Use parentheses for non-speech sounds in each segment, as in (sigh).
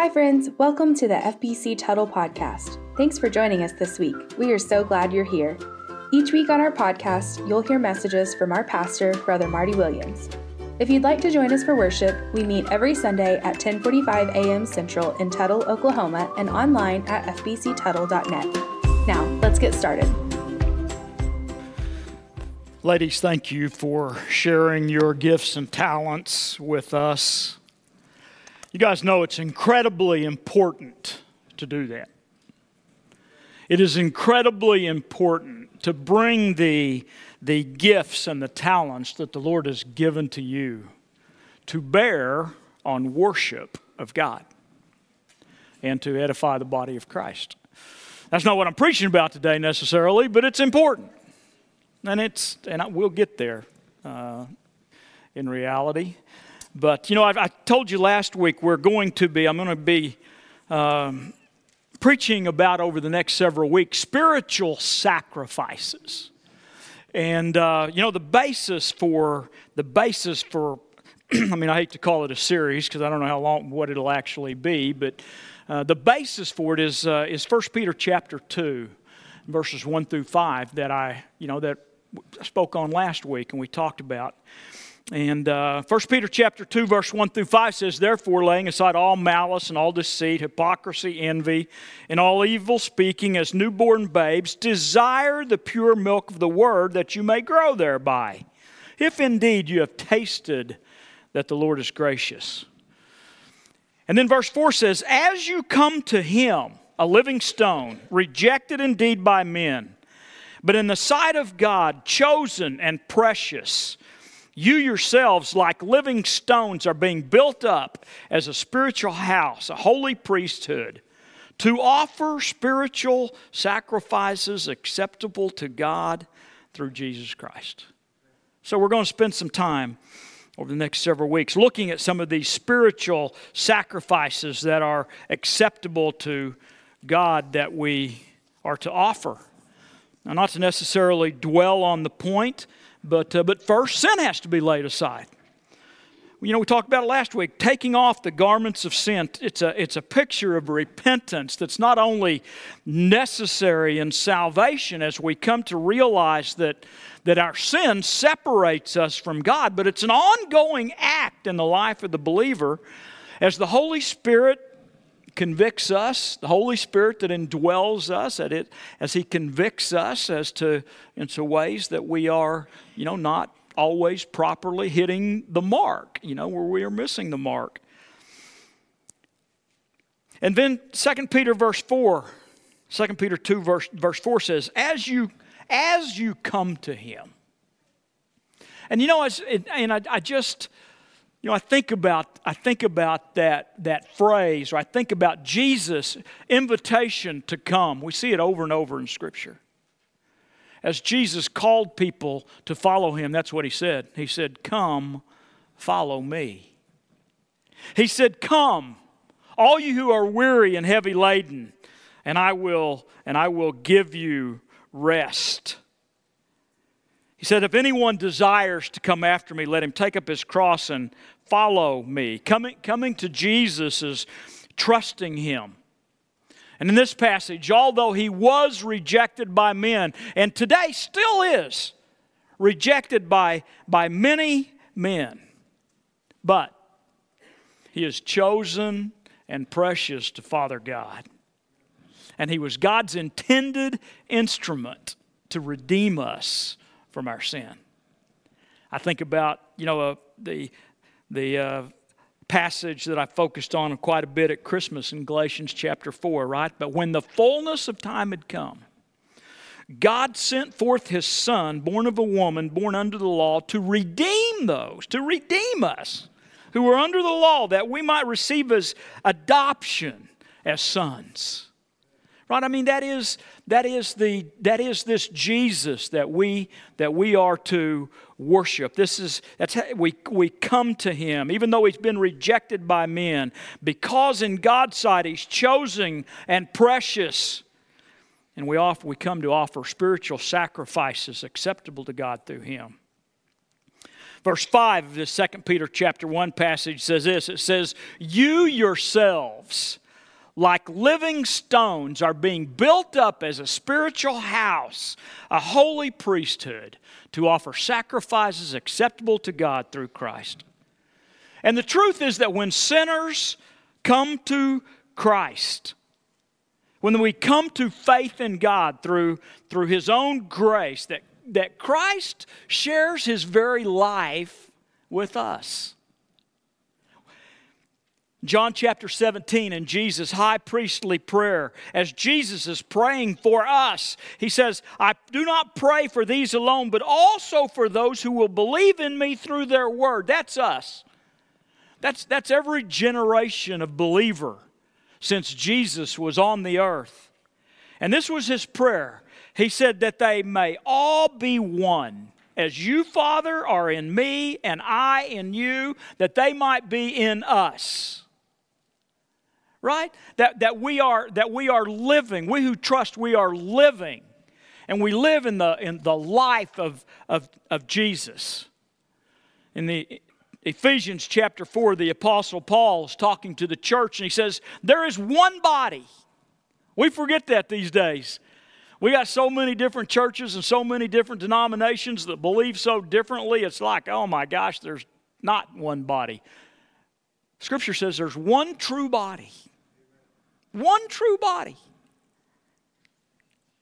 Hi, friends. Welcome to the FBC Tuttle Podcast. Thanks for joining us this week. We are so glad you're here. Each week on our podcast, you'll hear messages from our pastor, Brother Marty Williams. If you'd like to join us for worship, we meet every Sunday at 10:45 a.m. Central in Tuttle, Oklahoma, and online at fbctuttle.net. Now, let's get started. Ladies, thank you for sharing your gifts and talents with us. You guys know it's incredibly important to do that. It is incredibly important to bring the, the gifts and the talents that the Lord has given to you to bear on worship of God and to edify the body of Christ. That's not what I'm preaching about today necessarily, but it's important. And it's and I, we'll get there uh, in reality. But, you know, I, I, told you last week we're going to be, I'm going to be um, preaching about over the next several weeks spiritual sacrifices. And, uh, you know, the basis for, the basis for, (clears throat) I mean, I hate to call it a series because I don't know how long, what it'll actually be, but uh, the basis for it is, uh, is 1 Peter chapter 2, verses 1 through 5 that I, you know, that I spoke on last week and we talked about. And uh, 1 Peter chapter 2, verse 1 through 5 says, Therefore, laying aside all malice and all deceit, hypocrisy, envy, and all evil speaking as newborn babes, desire the pure milk of the word that you may grow thereby, if indeed you have tasted that the Lord is gracious. And then verse 4 says, As you come to him, a living stone, rejected indeed by men, but in the sight of God, chosen and precious you yourselves, like living stones, are being built up as a spiritual house, a holy priesthood, to offer spiritual sacrifices acceptable to God through Jesus Christ. So, we're going to spend some time over the next several weeks looking at some of these spiritual sacrifices that are acceptable to God that we are to offer. Now, not to necessarily dwell on the point but, uh, but first, sin has to be laid aside. You know, we talked about it last week, taking off the garments of sin. It's a, it's a picture of repentance that's not only necessary in salvation as we come to realize that, that our sin separates us from God, but it's an ongoing act in the life of the believer as the Holy Spirit convicts us, the Holy Spirit that indwells us, at it, as He convicts us as to into ways that we are, you know, not always properly hitting the mark, you know, where we are missing the mark. And then 2 Peter verse 4, 2 Peter 2 verse, verse 4 says, as you, as you come to him. And you know, as, and I, I just, you know, I think about, I think about that, that phrase, or I think about Jesus' invitation to come. We see it over and over in Scripture. As Jesus called people to follow him, that's what he said. He said, Come, follow me. He said, Come, all you who are weary and heavy laden, and I will, and I will give you rest. He said, If anyone desires to come after me, let him take up his cross and follow me. Coming, coming to Jesus is trusting him. And in this passage, although he was rejected by men, and today still is rejected by, by many men, but he is chosen and precious to Father God. And he was God's intended instrument to redeem us from our sin. I think about, you know, uh, the, the uh, passage that I focused on quite a bit at Christmas in Galatians chapter 4, right? But when the fullness of time had come, God sent forth his son, born of a woman, born under the law, to redeem those, to redeem us who were under the law, that we might receive as adoption as sons. Right? I mean, that is, that is, the, that is this Jesus that we, that we are to worship. This is, that's how we, we come to him, even though he's been rejected by men, because in God's sight he's chosen and precious. And we, offer, we come to offer spiritual sacrifices acceptable to God through him. Verse 5 of this 2 Peter chapter 1 passage says this it says, You yourselves, like living stones, are being built up as a spiritual house, a holy priesthood, to offer sacrifices acceptable to God through Christ. And the truth is that when sinners come to Christ, when we come to faith in God through, through His own grace, that, that Christ shares His very life with us. John chapter 17 and Jesus' high priestly prayer, as Jesus is praying for us, he says, I do not pray for these alone, but also for those who will believe in me through their word. That's us. That's, that's every generation of believer since Jesus was on the earth. And this was his prayer. He said that they may all be one. As you, Father, are in me and I in you, that they might be in us. Right? That, that, we are, that we are living, we who trust, we are living. And we live in the, in the life of, of, of Jesus. In the, Ephesians chapter 4, the Apostle Paul is talking to the church and he says, There is one body. We forget that these days. We got so many different churches and so many different denominations that believe so differently. It's like, oh my gosh, there's not one body. Scripture says there's one true body. One true body.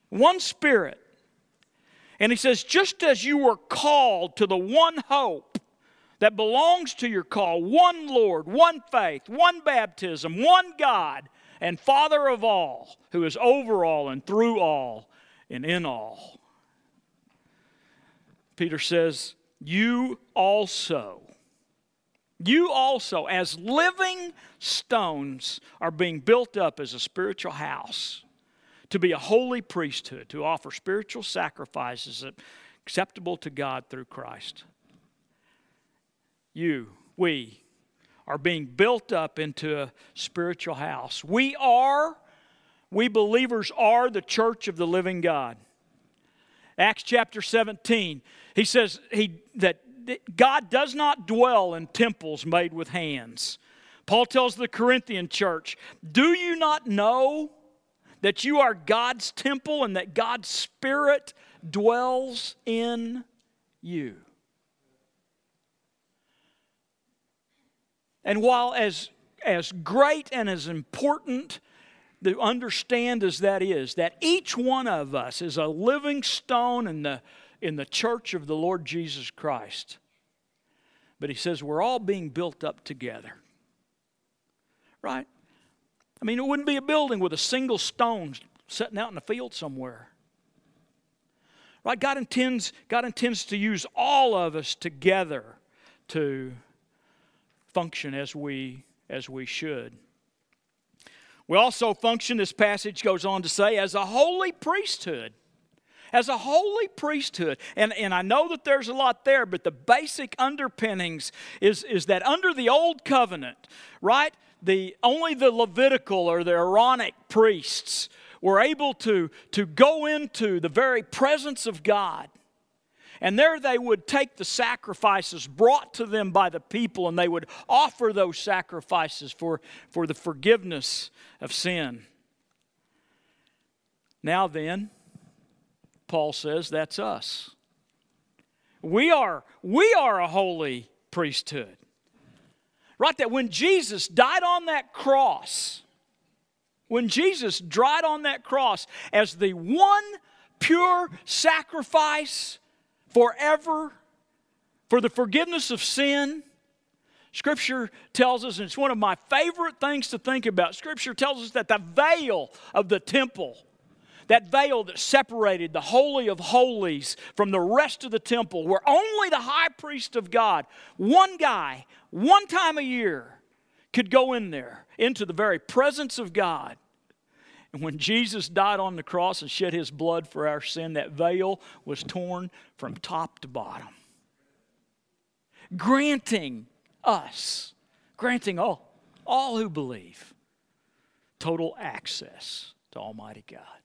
One spirit. And he says, just as you were called to the one hope that belongs to your call one Lord, one faith, one baptism, one God, and Father of all, who is over all and through all and in all. Peter says, You also, you also, as living stones, are being built up as a spiritual house to be a holy priesthood, to offer spiritual sacrifices acceptable to God through Christ you, we, are being built up into a spiritual house. We are, we believers are the church of the living God. Acts chapter 17, he says he, that God does not dwell in temples made with hands. Paul tells the Corinthian church, Do you not know that you are God's temple and that God's Spirit dwells in you? And while as, as great and as important to understand as that is, that each one of us is a living stone in the, in the church of the Lord Jesus Christ. But he says we're all being built up together. Right? I mean, it wouldn't be a building with a single stone sitting out in the field somewhere. Right? God intends, God intends to use all of us together to function as we, as we should. We also function, this passage goes on to say, as a holy priesthood. As a holy priesthood. And, and I know that there's a lot there, but the basic underpinnings is, is that under the old covenant, right, the, only the Levitical or the Aaronic priests were able to, to go into the very presence of God and there they would take the sacrifices brought to them by the people and they would offer those sacrifices for, for the forgiveness of sin. Now then, Paul says that's us. We are, we are a holy priesthood. Right? That when Jesus died on that cross, when Jesus died on that cross as the one pure sacrifice forever for the forgiveness of sin. Scripture tells us, and it's one of my favorite things to think about. Scripture tells us that the veil of the temple, that veil that separated the Holy of Holies from the rest of the temple, where only the high priest of God, one guy, one time a year, could go in there into the very presence of God. And when Jesus died on the cross and shed his blood for our sin, that veil was torn from top to bottom. Granting us, granting all, all who believe, total access to Almighty God.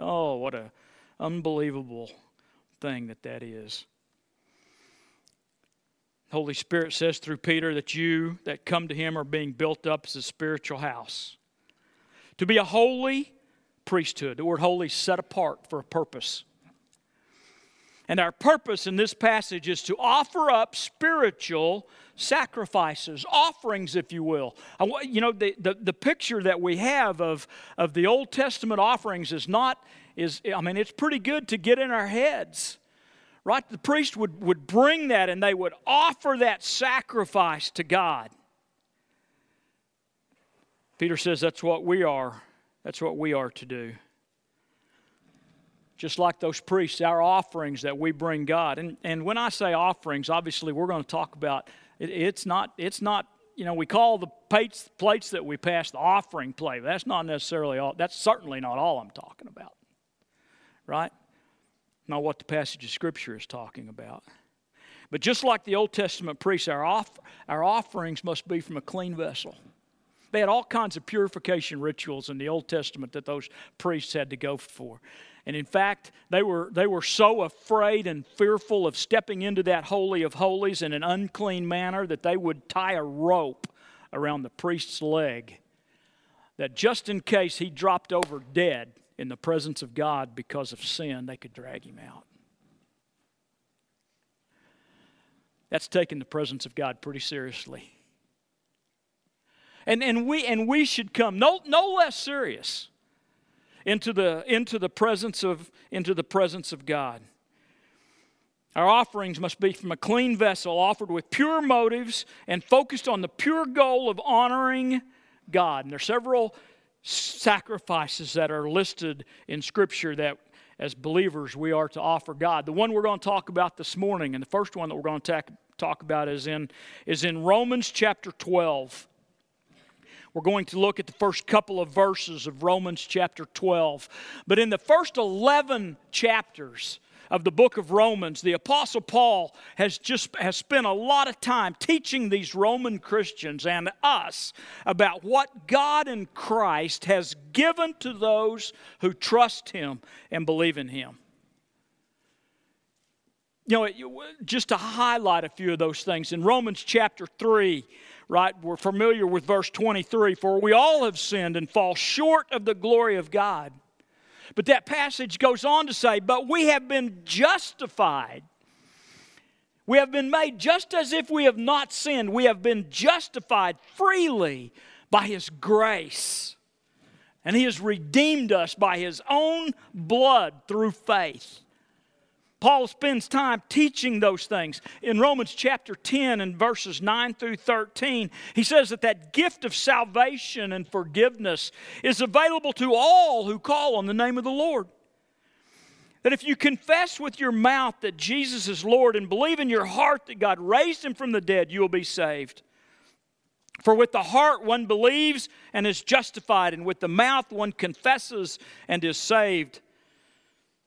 Oh, what an unbelievable thing that that is. Holy Spirit says through Peter that you that come to him are being built up as a spiritual house. To be a holy priesthood. The word holy set apart for a purpose. And our purpose in this passage is to offer up spiritual sacrifices, offerings, if you will. You know, the, the, the, picture that we have of, of the Old Testament offerings is not, is, I mean, it's pretty good to get in our heads. Right? The priest would, would bring that and they would offer that sacrifice to God. Peter says that's what we are. That's what we are to do just like those priests, our offerings that we bring God. And, and when I say offerings, obviously we're going to talk about it, it's not, it's not, you know, we call the plates, plates that we pass the offering plate. That's not necessarily all, that's certainly not all I'm talking about, right? Not what the passage of Scripture is talking about. But just like the Old Testament priests, our, off, our offerings must be from a clean vessel. They had all kinds of purification rituals in the Old Testament that those priests had to go for. And in fact, they were, they were so afraid and fearful of stepping into that Holy of Holies in an unclean manner that they would tie a rope around the priest's leg that just in case he dropped over dead in the presence of God because of sin, they could drag him out. That's taking the presence of God pretty seriously. And, and, we, and we should come no, no less serious into the, into the presence of into the presence of God. Our offerings must be from a clean vessel, offered with pure motives and focused on the pure goal of honoring God. And there are several sacrifices that are listed in Scripture that, as believers, we are to offer God. The one we're going to talk about this morning, and the first one that we're going to talk about, is in, is in Romans chapter 12. We're going to look at the first couple of verses of Romans chapter 12. But in the first 11 chapters, of the book of Romans, the apostle Paul has just has spent a lot of time teaching these Roman Christians and us about what God in Christ has given to those who trust him and believe in him. You know, just to highlight a few of those things in Romans chapter 3, right? We're familiar with verse 23 For we all have sinned and fall short of the glory of God. But that passage goes on to say, But we have been justified. We have been made just as if we have not sinned. We have been justified freely by His grace. And He has redeemed us by His own blood through faith. Paul spends time teaching those things. In Romans chapter 10 and verses 9 through 13, he says that that gift of salvation and forgiveness is available to all who call on the name of the Lord. That if you confess with your mouth that Jesus is Lord and believe in your heart that God raised him from the dead, you will be saved. For with the heart one believes and is justified, and with the mouth one confesses and is saved.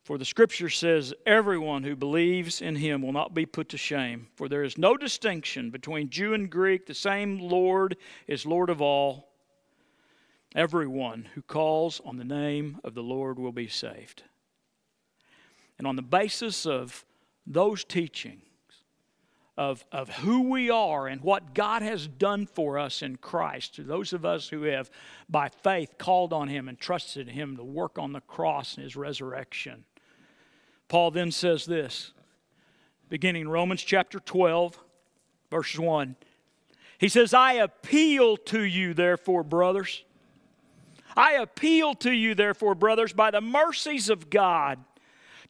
For the scripture says, Everyone who believes in him will not be put to shame. For there is no distinction between Jew and Greek. The same Lord is Lord of all. Everyone who calls on the name of the Lord will be saved. And on the basis of those teachings, of, of who we are and what God has done for us in Christ, to those of us who have, by faith, called on Him and trusted Him to work on the cross and His resurrection, Paul then says this, beginning Romans chapter 12, verse 1. He says, I appeal to you, therefore, brothers. I appeal to you, therefore, brothers, by the mercies of God,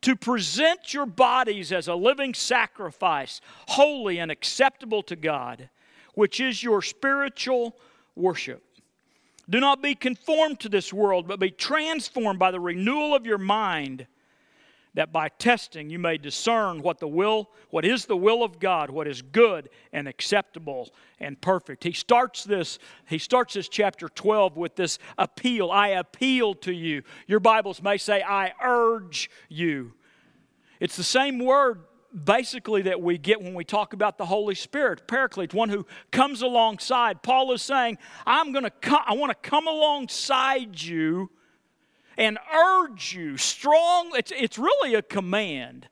to present your bodies as a living sacrifice, holy and acceptable to God, which is your spiritual worship. Do not be conformed to this world, but be transformed by the renewal of your mind that by testing you may discern what the will what is the will of god what is good and acceptable and perfect. He starts this he starts this chapter 12 with this appeal. I appeal to you. Your bibles may say i urge you. It's the same word basically that we get when we talk about the holy spirit. Paraclete one who comes alongside paul is saying i'm going to come i want to come alongside you and urge you strong. It's, it's really a command.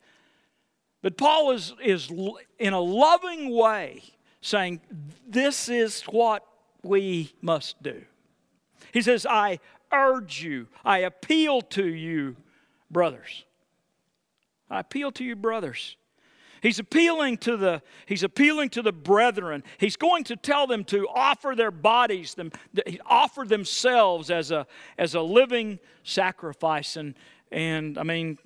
But Paul is, is in a loving way saying, This is what we must do. He says, I urge you, I appeal to you, brothers. I appeal to you, brothers. He's appealing to the he's appealing to the brethren. He's going to tell them to offer their bodies, them offer themselves as a as a living sacrifice. And and I mean,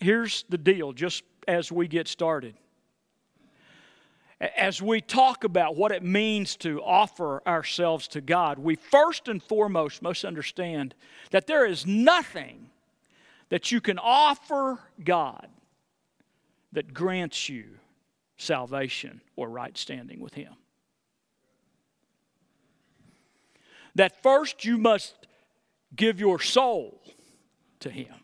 here's the deal. Just as we get started, as we talk about what it means to offer ourselves to God, we first and foremost must understand that there is nothing that you can offer God that grants you salvation or right standing with Him. That first you must give your soul to Him.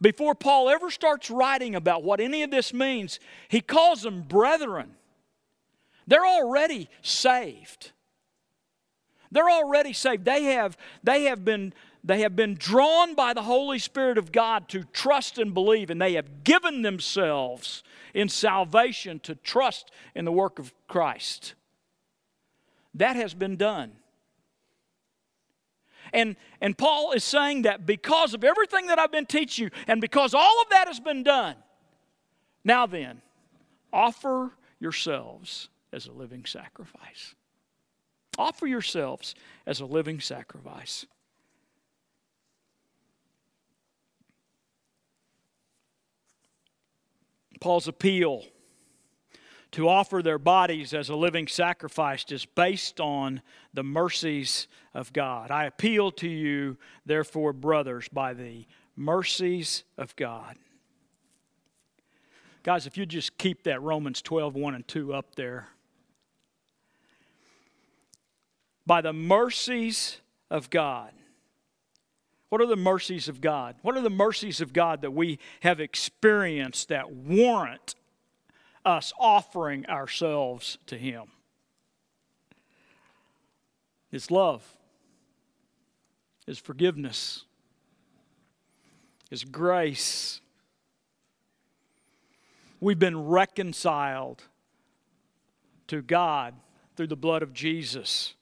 Before Paul ever starts writing about what any of this means, he calls them brethren. They're already saved. They're already saved. They have, they have been they have been drawn by the Holy Spirit of God to trust and believe, and they have given themselves in salvation to trust in the work of Christ. That has been done. And, and Paul is saying that because of everything that I've been teaching you, and because all of that has been done, now then, offer yourselves as a living sacrifice. Offer yourselves as a living sacrifice. Paul's appeal to offer their bodies as a living sacrifice is based on the mercies of God. I appeal to you, therefore, brothers, by the mercies of God. Guys, if you just keep that Romans 12, 1 and 2 up there. By the mercies of God. What are the mercies of God? What are the mercies of God that we have experienced that warrant us offering ourselves to Him? His love, His forgiveness, His grace. We've been reconciled to God through the blood of Jesus.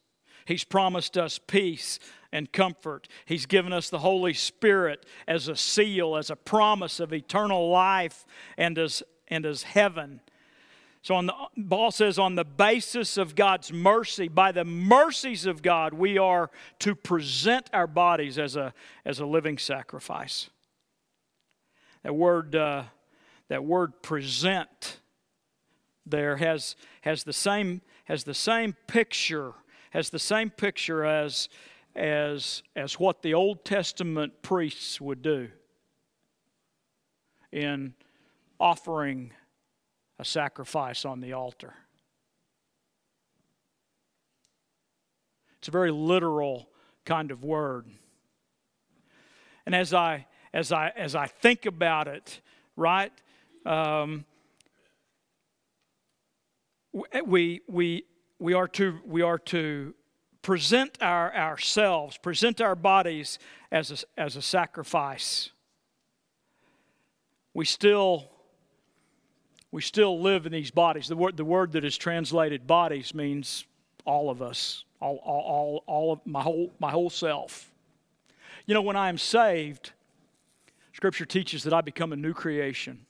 He's promised us peace and comfort. He's given us the Holy Spirit as a seal, as a promise of eternal life and as, and as heaven. So on the, Paul says, on the basis of God's mercy, by the mercies of God, we are to present our bodies as a, as a living sacrifice. That word, uh, that word present there has, has, the same, has the same picture, has the same picture as as, as what the Old Testament priests would do in offering a sacrifice on the altar. It's a very literal kind of word. And as I as I as I think about it, right, um, we we we are to we are to present our, ourselves, present our bodies as a, as a sacrifice. We still, we still live in these bodies. The word, the word that is translated bodies means all of us, all, all, all, all of my whole, my whole self. You know, when I am saved, Scripture teaches that I become a new creation.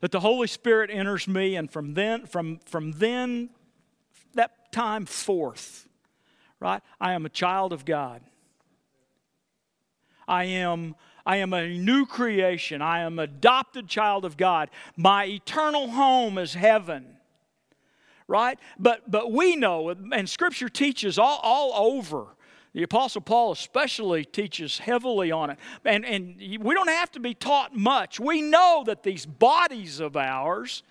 That the Holy Spirit enters me, and from then, from, from then that time forth, right, I am a child of God. I am, I am a new creation. I am adopted child of God. My eternal home is heaven. Right? But but we know, and scripture teaches all, all over. The Apostle Paul especially teaches heavily on it. And, and we don't have to be taught much. We know that these bodies of ours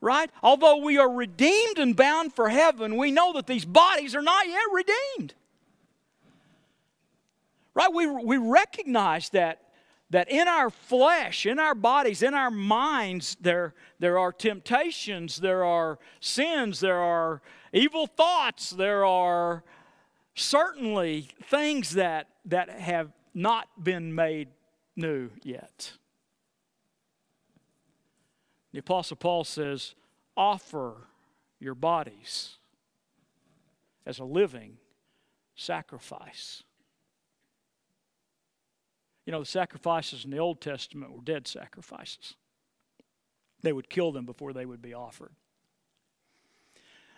right? Although we are redeemed and bound for heaven, we know that these bodies are not yet redeemed. Right? We, we recognize that, that in our flesh, in our bodies, in our minds, there, there are temptations, there are sins, there are evil thoughts, there are certainly things that, that have not been made new yet. The Apostle Paul says, offer your bodies as a living sacrifice. You know, the sacrifices in the Old Testament were dead sacrifices. They would kill them before they would be offered.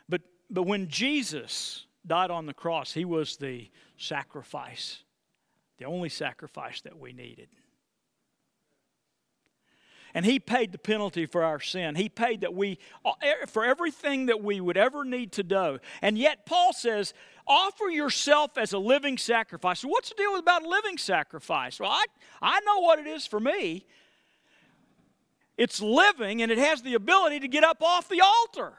But, but when Jesus died on the cross, he was the sacrifice, the only sacrifice that we needed. And he paid the penalty for our sin. He paid that we for everything that we would ever need to do. And yet Paul says, offer yourself as a living sacrifice. So what's the deal with about living sacrifice? Well, I, I know what it is for me. It's living and it has the ability to get up off the altar.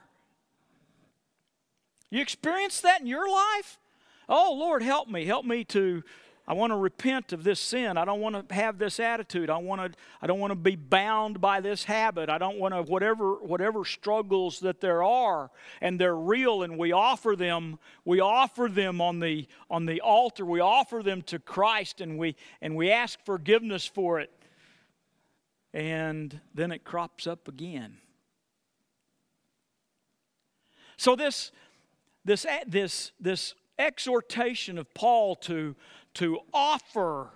You experience that in your life? Oh, Lord, help me. Help me to I want to repent of this sin. I don't want to have this attitude. I want to I don't want to be bound by this habit. I don't want to whatever whatever struggles that there are and they're real and we offer them we offer them on the on the altar. We offer them to Christ and we and we ask forgiveness for it. And then it crops up again. So this this, this, this exhortation of Paul to, to offer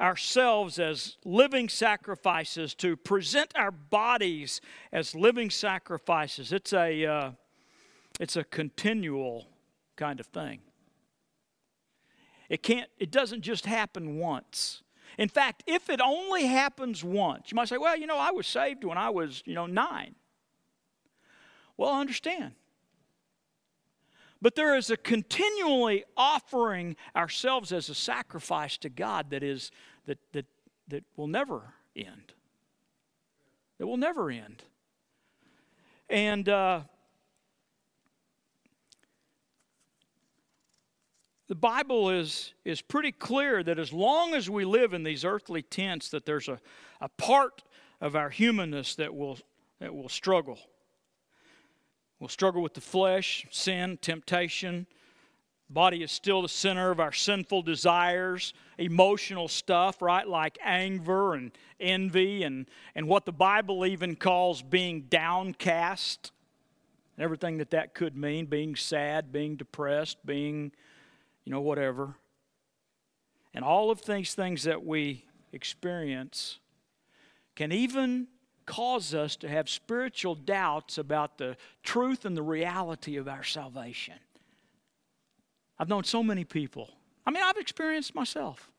ourselves as living sacrifices, to present our bodies as living sacrifices, it's a, uh, it's a continual kind of thing. It can't, it doesn't just happen once. In fact, if it only happens once, you might say, well, you know, I was saved when I was, you know, nine. Well, I understand. But there is a continually offering ourselves as a sacrifice to God that is that that that will never end. That will never end. And uh, the Bible is, is pretty clear that as long as we live in these earthly tents, that there's a, a part of our humanness that will, that will struggle. We'll struggle with the flesh, sin, temptation. Body is still the center of our sinful desires, emotional stuff, right? Like anger and envy and, and what the Bible even calls being downcast. Everything that that could mean being sad, being depressed, being, you know, whatever. And all of these things that we experience can even cause us to have spiritual doubts about the truth and the reality of our salvation. I've known so many people. I mean, I've experienced myself.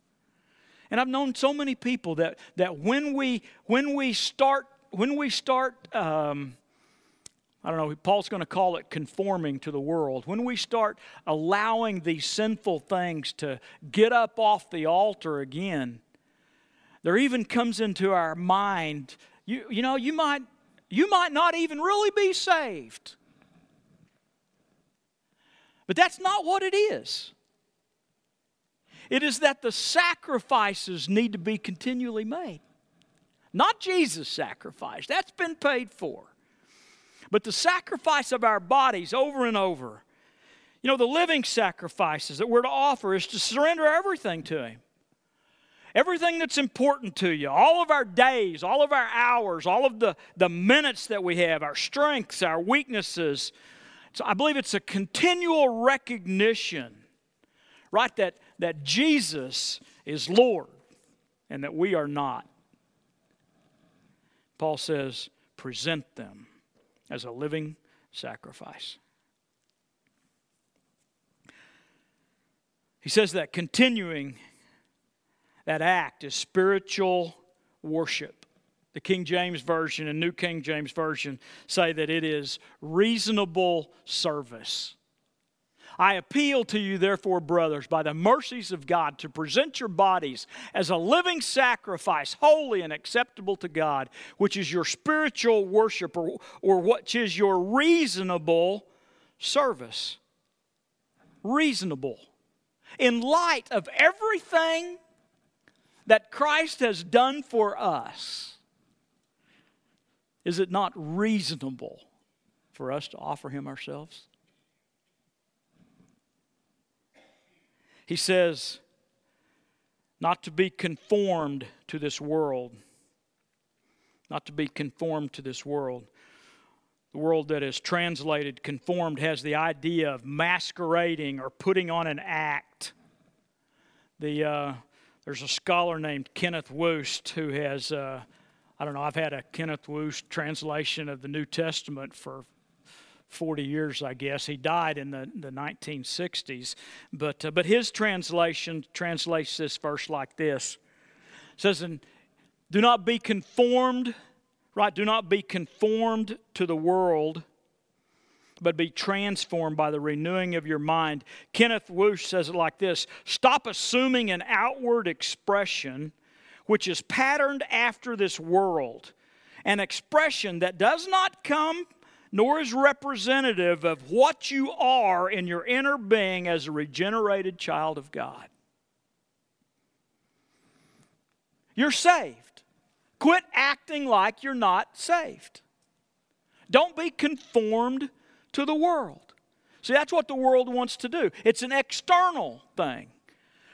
And I've known so many people that, that when we when we start when we start um, I don't know, Paul's going to call it conforming to the world. When we start allowing these sinful things to get up off the altar again, there even comes into our mind you, you know, you might, you might not even really be saved. But that's not what it is. It is that the sacrifices need to be continually made. Not Jesus' sacrifice, that's been paid for. But the sacrifice of our bodies over and over. You know, the living sacrifices that we're to offer is to surrender everything to Him everything that's important to you, all of our days, all of our hours, all of the, the minutes that we have, our strengths, our weaknesses. So I believe it's a continual recognition, right, that, that Jesus is Lord and that we are not. Paul says, present them as a living sacrifice. He says that continuing that act is spiritual worship. The King James Version and New King James Version say that it is reasonable service. I appeal to you, therefore, brothers, by the mercies of God, to present your bodies as a living sacrifice, holy and acceptable to God, which is your spiritual worship or, or which is your reasonable service. Reasonable. In light of everything that Christ has done for us, is it not reasonable for us to offer Him ourselves? He says, not to be conformed to this world, not to be conformed to this world. The world that is translated conformed has the idea of masquerading or putting on an act. The, uh, there's a scholar named Kenneth Wuest who has, uh, I don't know, I've had a Kenneth Wuest translation of the New Testament for 40 years, I guess. He died in the, the 1960s. But, uh, but his translation translates this verse like this it says, and Do not be conformed Right? Do not be conformed to the world, but be transformed by the renewing of your mind. Kenneth Wuest says it like this Stop assuming an outward expression which is patterned after this world, an expression that does not come nor is representative of what you are in your inner being as a regenerated child of God. You're saved. Quit acting like you're not saved. Don't be conformed to the world. See, that's what the world wants to do. It's an external thing.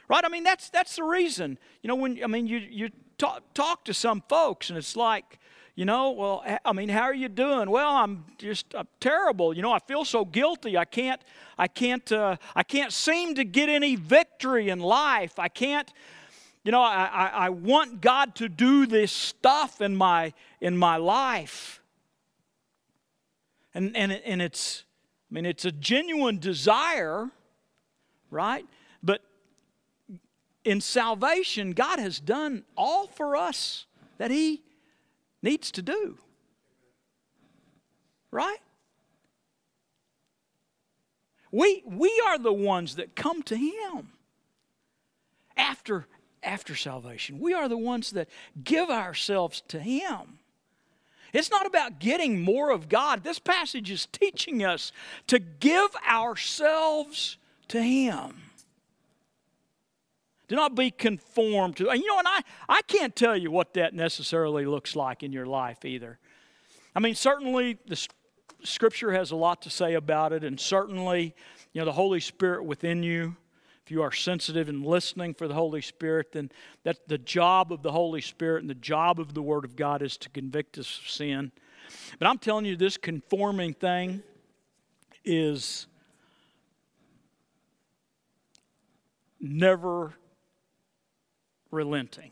Right? I mean, that's that's the reason. You know, when I mean you you talk, talk to some folks and it's like, you know, well, I mean, how are you doing? Well, I'm just I'm terrible. You know, I feel so guilty. I can't, I can't, uh, I can't seem to get any victory in life. I can't, you know, I, I, I want God to do this stuff in my, in my life. And, and, and it's, I mean, it's a genuine desire, right? But in salvation, God has done all for us that He needs to do. Right? We, we are the ones that come to Him after after salvation. We are the ones that give ourselves to Him. It's not about getting more of God. This passage is teaching us to give ourselves to Him. Do not be conformed to. And you know, and I, I can't tell you what that necessarily looks like in your life either. I mean, certainly the Scripture has a lot to say about it, and certainly, you know, the Holy Spirit within you if you are sensitive and listening for the Holy Spirit, then that's the job of the Holy Spirit and the job of the Word of God is to convict us of sin. But I'm telling you, this conforming thing is never relenting.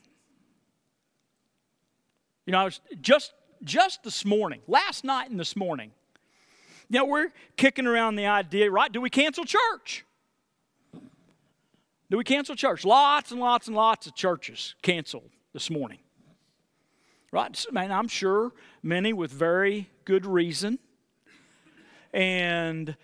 You know, I was just just this morning, last night and this morning. You know, we're kicking around the idea, right? Do we cancel church? Do we cancel church? Lots and lots and lots of churches canceled this morning. Right? Man, I'm sure many with very good reason. And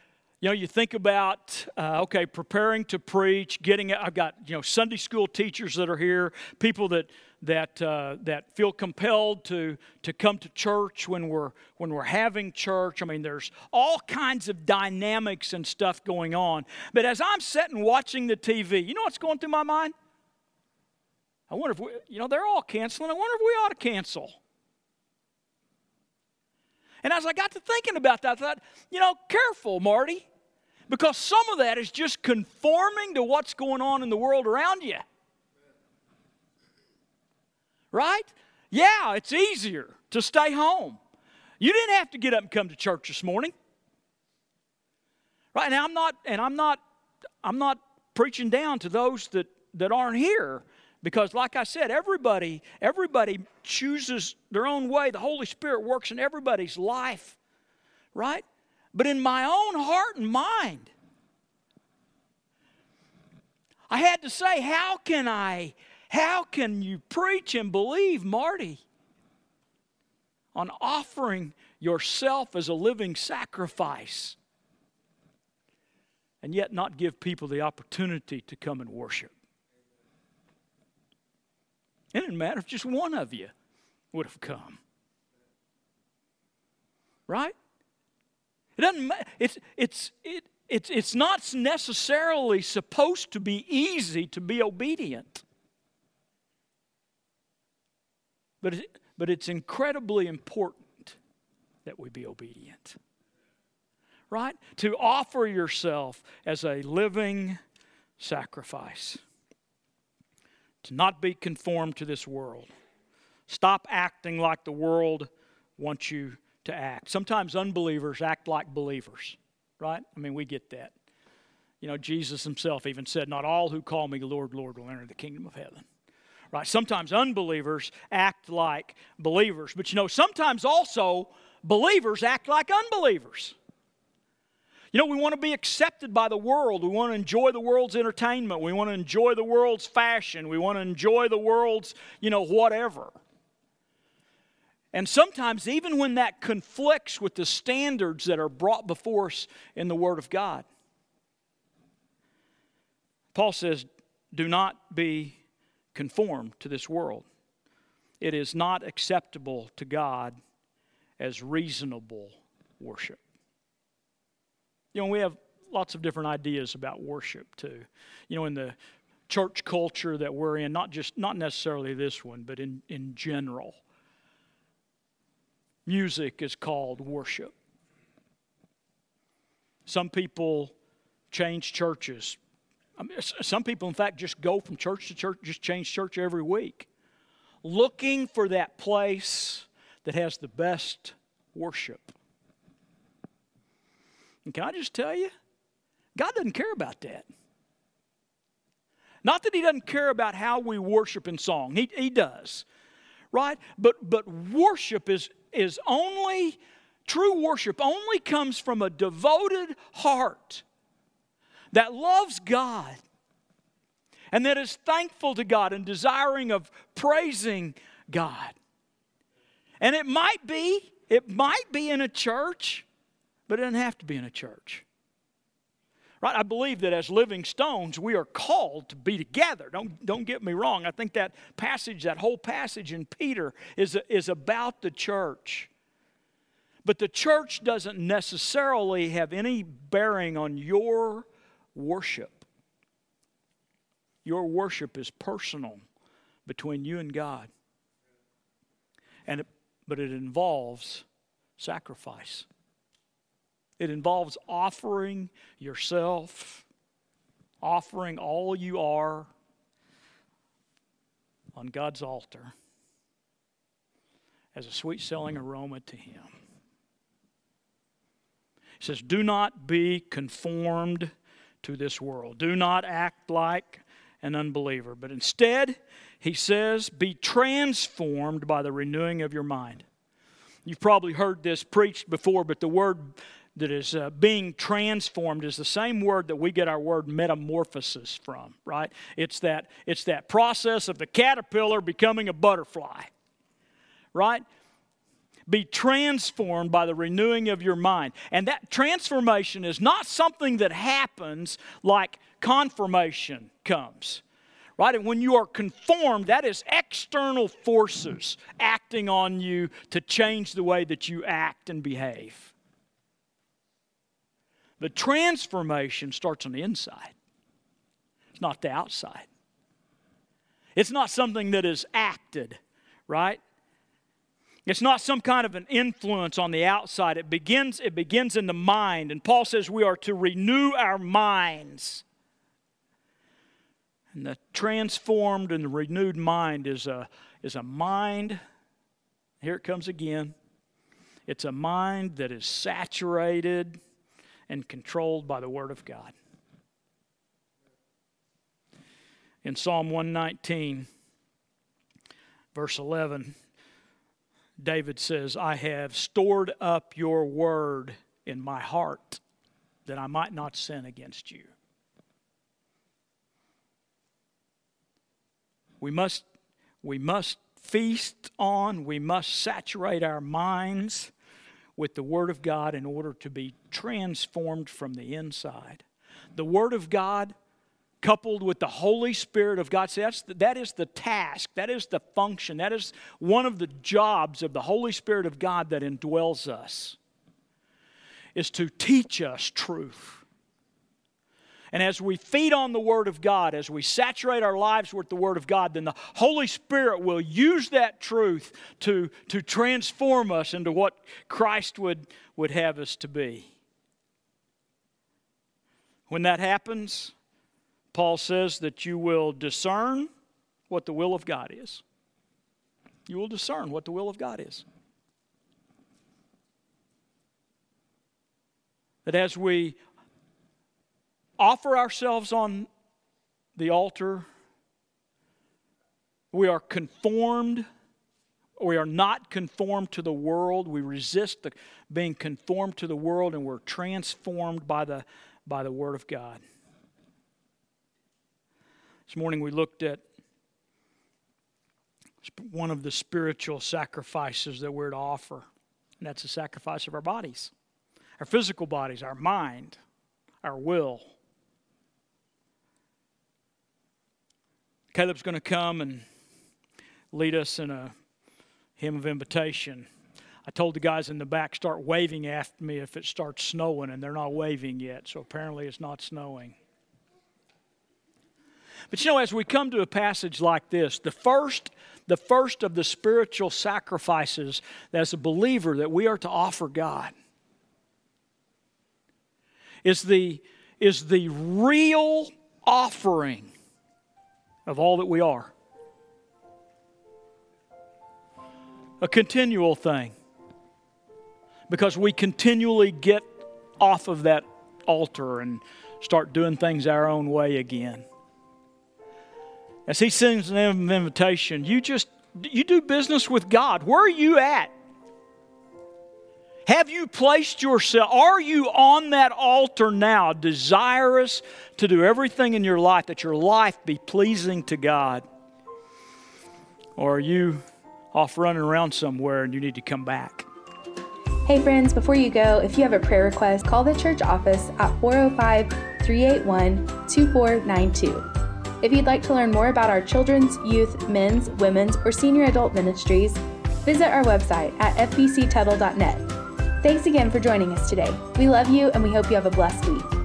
you know, you think about uh, okay, preparing to preach, getting. I've got you know Sunday school teachers that are here, people that that uh, that feel compelled to to come to church when we're when we're having church. I mean, there's all kinds of dynamics and stuff going on. But as I'm sitting watching the TV, you know what's going through my mind? I wonder if we, you know, they're all canceling. I wonder if we ought to cancel. And as I got to thinking about that, I thought, you know, careful, Marty, because some of that is just conforming to what's going on in the world around you. Right? Yeah, it's easier to stay home. You didn't have to get up and come to church this morning. Right now I'm not and I'm not I'm not preaching down to those that that aren't here because like i said everybody everybody chooses their own way the holy spirit works in everybody's life right but in my own heart and mind i had to say how can i how can you preach and believe marty on offering yourself as a living sacrifice and yet not give people the opportunity to come and worship it didn't matter if just one of you would have come. Right? It doesn't. It's, it's, it, it's, it's not necessarily supposed to be easy to be obedient. But, it, but it's incredibly important that we be obedient. Right? To offer yourself as a living sacrifice to not be conformed to this world. Stop acting like the world wants you to act. Sometimes unbelievers act like believers, right? I mean, we get that. You know, Jesus himself even said, Not all who call me Lord, Lord will enter the kingdom of heaven. Right? Sometimes unbelievers act like believers, but you know, sometimes also believers act like unbelievers. You know, we want to be accepted by the world. We want to enjoy the world's entertainment. We want to enjoy the world's fashion. We want to enjoy the world's, you know, whatever. And sometimes, even when that conflicts with the standards that are brought before us in the Word of God, Paul says, do not be conformed to this world. It is not acceptable to God as reasonable worship. You know, we have lots of different ideas about worship too. You know, in the church culture that we're in, not just not necessarily this one, but in, in general. Music is called worship. Some people change churches. I mean, some people, in fact, just go from church to church, just change church every week, looking for that place that has the best worship. And can I just tell you, God doesn't care about that. Not that He doesn't care about how we worship in song, He, he does, right? But, but worship is, is only, true worship only comes from a devoted heart that loves God and that is thankful to God and desiring of praising God. And it might be, it might be in a church but it doesn't have to be in a church. Right? I believe that as living stones, we are called to be together. Don't, don't get me wrong. I think that passage, that whole passage in Peter, is, is about the church. But the church doesn't necessarily have any bearing on your worship. Your worship is personal between you and God. And it, but it involves sacrifice. It involves offering yourself, offering all you are on God's altar as a sweet selling aroma to Him. He says, Do not be conformed to this world. Do not act like an unbeliever, but instead, he says, Be transformed by the renewing of your mind. You've probably heard this preached before, but the word that is uh, being transformed is the same word that we get our word metamorphosis from, right? It's that, it's that process of the caterpillar becoming a butterfly, right? Be transformed by the renewing of your mind. And that transformation is not something that happens like confirmation comes right? And when you are conformed, that is external forces acting on you to change the way that you act and behave. The transformation starts on the inside, it's not the outside. It's not something that is acted, right? It's not some kind of an influence on the outside. It begins, it begins in the mind. And Paul says we are to renew our minds. And the transformed and the renewed mind is a, is a mind, here it comes again. It's a mind that is saturated and controlled by the Word of God. In Psalm 119, verse 11, David says, I have stored up your word in my heart that I might not sin against you. We must, we must feast on, we must saturate our minds with the Word of God in order to be transformed from the inside. The Word of God coupled with the Holy Spirit of God. See, that's the, that is the task, that is the function, that is one of the jobs of the Holy Spirit of God that indwells us, is to teach us truth. And as we feed on the Word of God, as we saturate our lives with the Word of God, then the Holy Spirit will use that truth to, to transform us into what Christ would, would have us to be. When that happens, Paul says that you will discern what the will of God is. you will discern what the will of God is. That as we offer ourselves on the altar, we are conformed. We are not conformed to the world. We resist the, being conformed to the world, and we're transformed by the, by the Word of God. This morning we looked at one of the spiritual sacrifices that we're to offer, and that's the sacrifice of our bodies, our physical bodies, our mind, our will. Caleb's going to come and lead us in a hymn of invitation. I told the guys in the back start waving after me if it starts snowing, and they're not waving yet, so apparently it's not snowing. But you know, as we come to a passage like this, the first, the first of the spiritual sacrifices as a believer that we are to offer God is the, is the real offering of all that we are. A continual thing. Because we continually get off of that altar and start doing things our own way again. As he sends an invitation, you just you do business with God. Where are you at? Have you placed yourself, are you on that altar now, desirous to do everything in your life that your life be pleasing to God? Or are you off running around somewhere and you need to come back? Hey, friends, before you go, if you have a prayer request, call the church office at 405 381 2492. If you'd like to learn more about our children's, youth, men's, women's, or senior adult ministries, visit our website at fbctuttle.net. Thanks again for joining us today. We love you and we hope you have a blessed week.